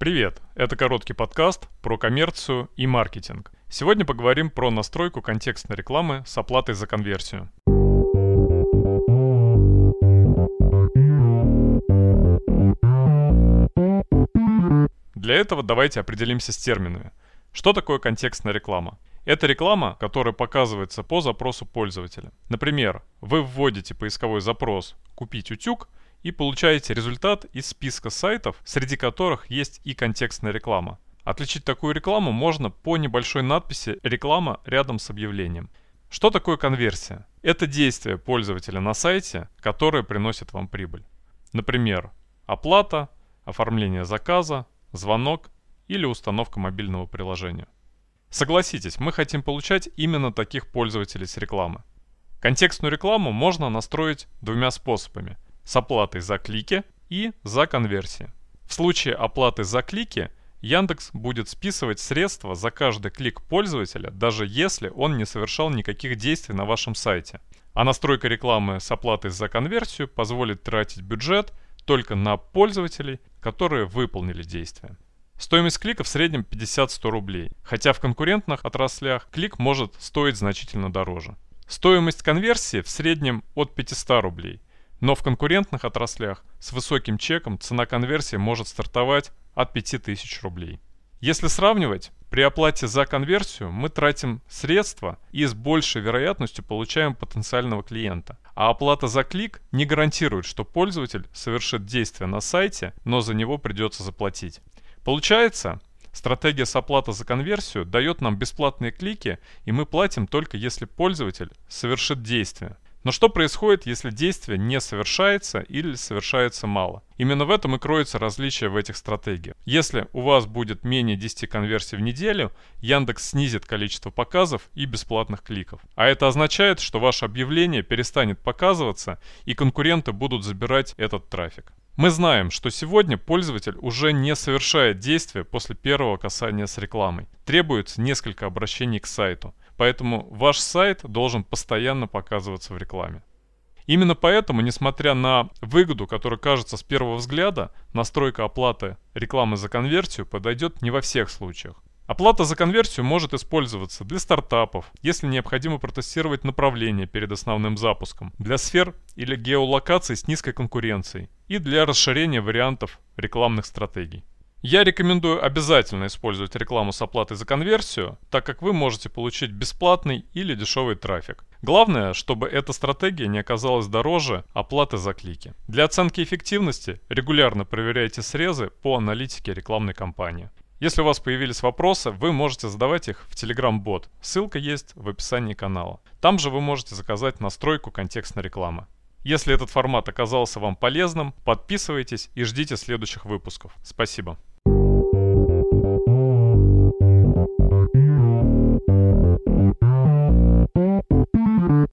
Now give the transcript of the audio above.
Привет! Это короткий подкаст про коммерцию и маркетинг. Сегодня поговорим про настройку контекстной рекламы с оплатой за конверсию. Для этого давайте определимся с терминами. Что такое контекстная реклама? Это реклама, которая показывается по запросу пользователя. Например, вы вводите поисковой запрос «Купить утюг» и получаете результат из списка сайтов, среди которых есть и контекстная реклама. Отличить такую рекламу можно по небольшой надписи «Реклама» рядом с объявлением. Что такое конверсия? Это действие пользователя на сайте, которое приносит вам прибыль. Например, оплата, оформление заказа, звонок или установка мобильного приложения. Согласитесь, мы хотим получать именно таких пользователей с рекламы. Контекстную рекламу можно настроить двумя способами – с оплатой за клики и за конверсии. В случае оплаты за клики Яндекс будет списывать средства за каждый клик пользователя, даже если он не совершал никаких действий на вашем сайте. А настройка рекламы с оплатой за конверсию позволит тратить бюджет только на пользователей, которые выполнили действия. Стоимость клика в среднем 50-100 рублей, хотя в конкурентных отраслях клик может стоить значительно дороже. Стоимость конверсии в среднем от 500 рублей, но в конкурентных отраслях с высоким чеком цена конверсии может стартовать от 5000 рублей. Если сравнивать, при оплате за конверсию мы тратим средства и с большей вероятностью получаем потенциального клиента. А оплата за клик не гарантирует, что пользователь совершит действие на сайте, но за него придется заплатить. Получается, стратегия с оплатой за конверсию дает нам бесплатные клики, и мы платим только если пользователь совершит действие. Но что происходит, если действие не совершается или совершается мало? Именно в этом и кроется различие в этих стратегиях. Если у вас будет менее 10 конверсий в неделю, Яндекс снизит количество показов и бесплатных кликов. А это означает, что ваше объявление перестанет показываться и конкуренты будут забирать этот трафик. Мы знаем, что сегодня пользователь уже не совершает действия после первого касания с рекламой. Требуется несколько обращений к сайту. Поэтому ваш сайт должен постоянно показываться в рекламе. Именно поэтому, несмотря на выгоду, которая кажется с первого взгляда, настройка оплаты рекламы за конверсию подойдет не во всех случаях. Оплата за конверсию может использоваться для стартапов, если необходимо протестировать направление перед основным запуском, для сфер или геолокаций с низкой конкуренцией и для расширения вариантов рекламных стратегий. Я рекомендую обязательно использовать рекламу с оплатой за конверсию, так как вы можете получить бесплатный или дешевый трафик. Главное, чтобы эта стратегия не оказалась дороже оплаты за клики. Для оценки эффективности регулярно проверяйте срезы по аналитике рекламной кампании. Если у вас появились вопросы, вы можете задавать их в Telegram-бот. Ссылка есть в описании канала. Там же вы можете заказать настройку контекстной рекламы. Если этот формат оказался вам полезным, подписывайтесь и ждите следующих выпусков. Спасибо.